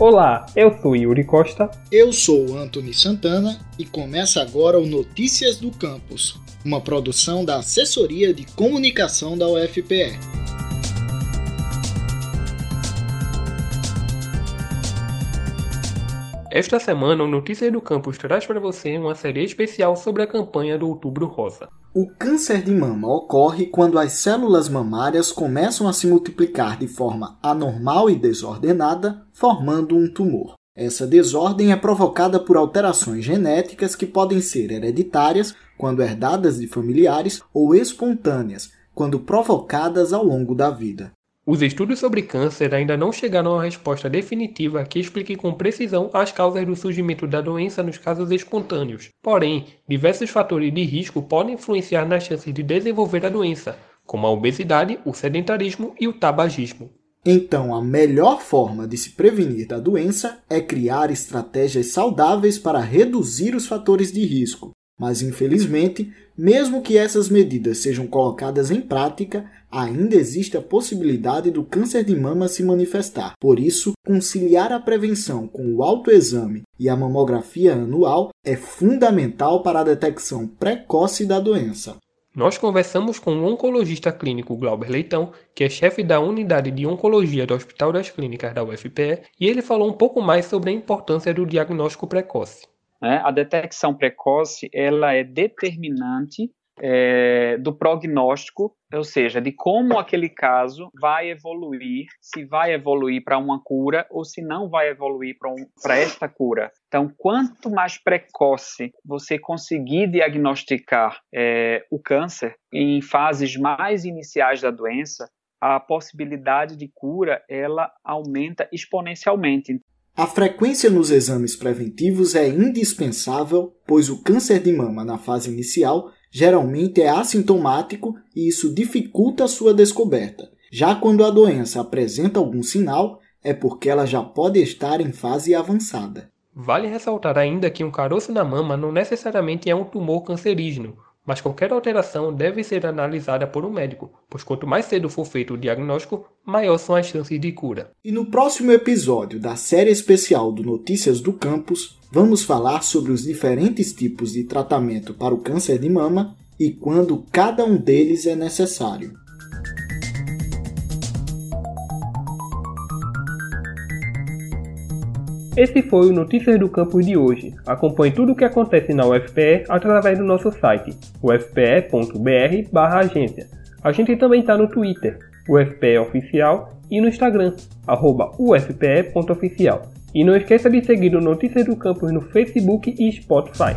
Olá, eu sou Yuri Costa. Eu sou Anthony Santana e começa agora o Notícias do Campus, uma produção da Assessoria de Comunicação da UFPE. Esta semana, o Notícias do Campus traz para você uma série especial sobre a campanha do Outubro Rosa. O câncer de mama ocorre quando as células mamárias começam a se multiplicar de forma anormal e desordenada, formando um tumor. Essa desordem é provocada por alterações genéticas que podem ser hereditárias, quando herdadas de familiares, ou espontâneas, quando provocadas ao longo da vida. Os estudos sobre câncer ainda não chegaram a uma resposta definitiva que explique com precisão as causas do surgimento da doença nos casos espontâneos. Porém, diversos fatores de risco podem influenciar nas chances de desenvolver a doença, como a obesidade, o sedentarismo e o tabagismo. Então, a melhor forma de se prevenir da doença é criar estratégias saudáveis para reduzir os fatores de risco. Mas, infelizmente, mesmo que essas medidas sejam colocadas em prática, ainda existe a possibilidade do câncer de mama se manifestar. Por isso, conciliar a prevenção com o autoexame e a mamografia anual é fundamental para a detecção precoce da doença. Nós conversamos com o oncologista clínico Glauber Leitão, que é chefe da unidade de oncologia do Hospital das Clínicas da UFPE, e ele falou um pouco mais sobre a importância do diagnóstico precoce. Né? A detecção precoce ela é determinante é, do prognóstico, ou seja, de como aquele caso vai evoluir, se vai evoluir para uma cura ou se não vai evoluir para um, esta cura. Então, quanto mais precoce você conseguir diagnosticar é, o câncer em fases mais iniciais da doença, a possibilidade de cura ela aumenta exponencialmente. A frequência nos exames preventivos é indispensável, pois o câncer de mama na fase inicial geralmente é assintomático e isso dificulta a sua descoberta. Já quando a doença apresenta algum sinal, é porque ela já pode estar em fase avançada. Vale ressaltar ainda que um caroço na mama não necessariamente é um tumor cancerígeno, mas qualquer alteração deve ser analisada por um médico, pois quanto mais cedo for feito o diagnóstico, maior são as chances de cura. E no próximo episódio da série especial do Notícias do Campus, vamos falar sobre os diferentes tipos de tratamento para o câncer de mama e quando cada um deles é necessário. Esse foi o Notícias do Campus de hoje. Acompanhe tudo o que acontece na UFPE através do nosso site, ufpe.br/agência. A gente também está no Twitter, UFPE Oficial, e no Instagram, ufpe.oficial. E não esqueça de seguir o Notícias do Campus no Facebook e Spotify.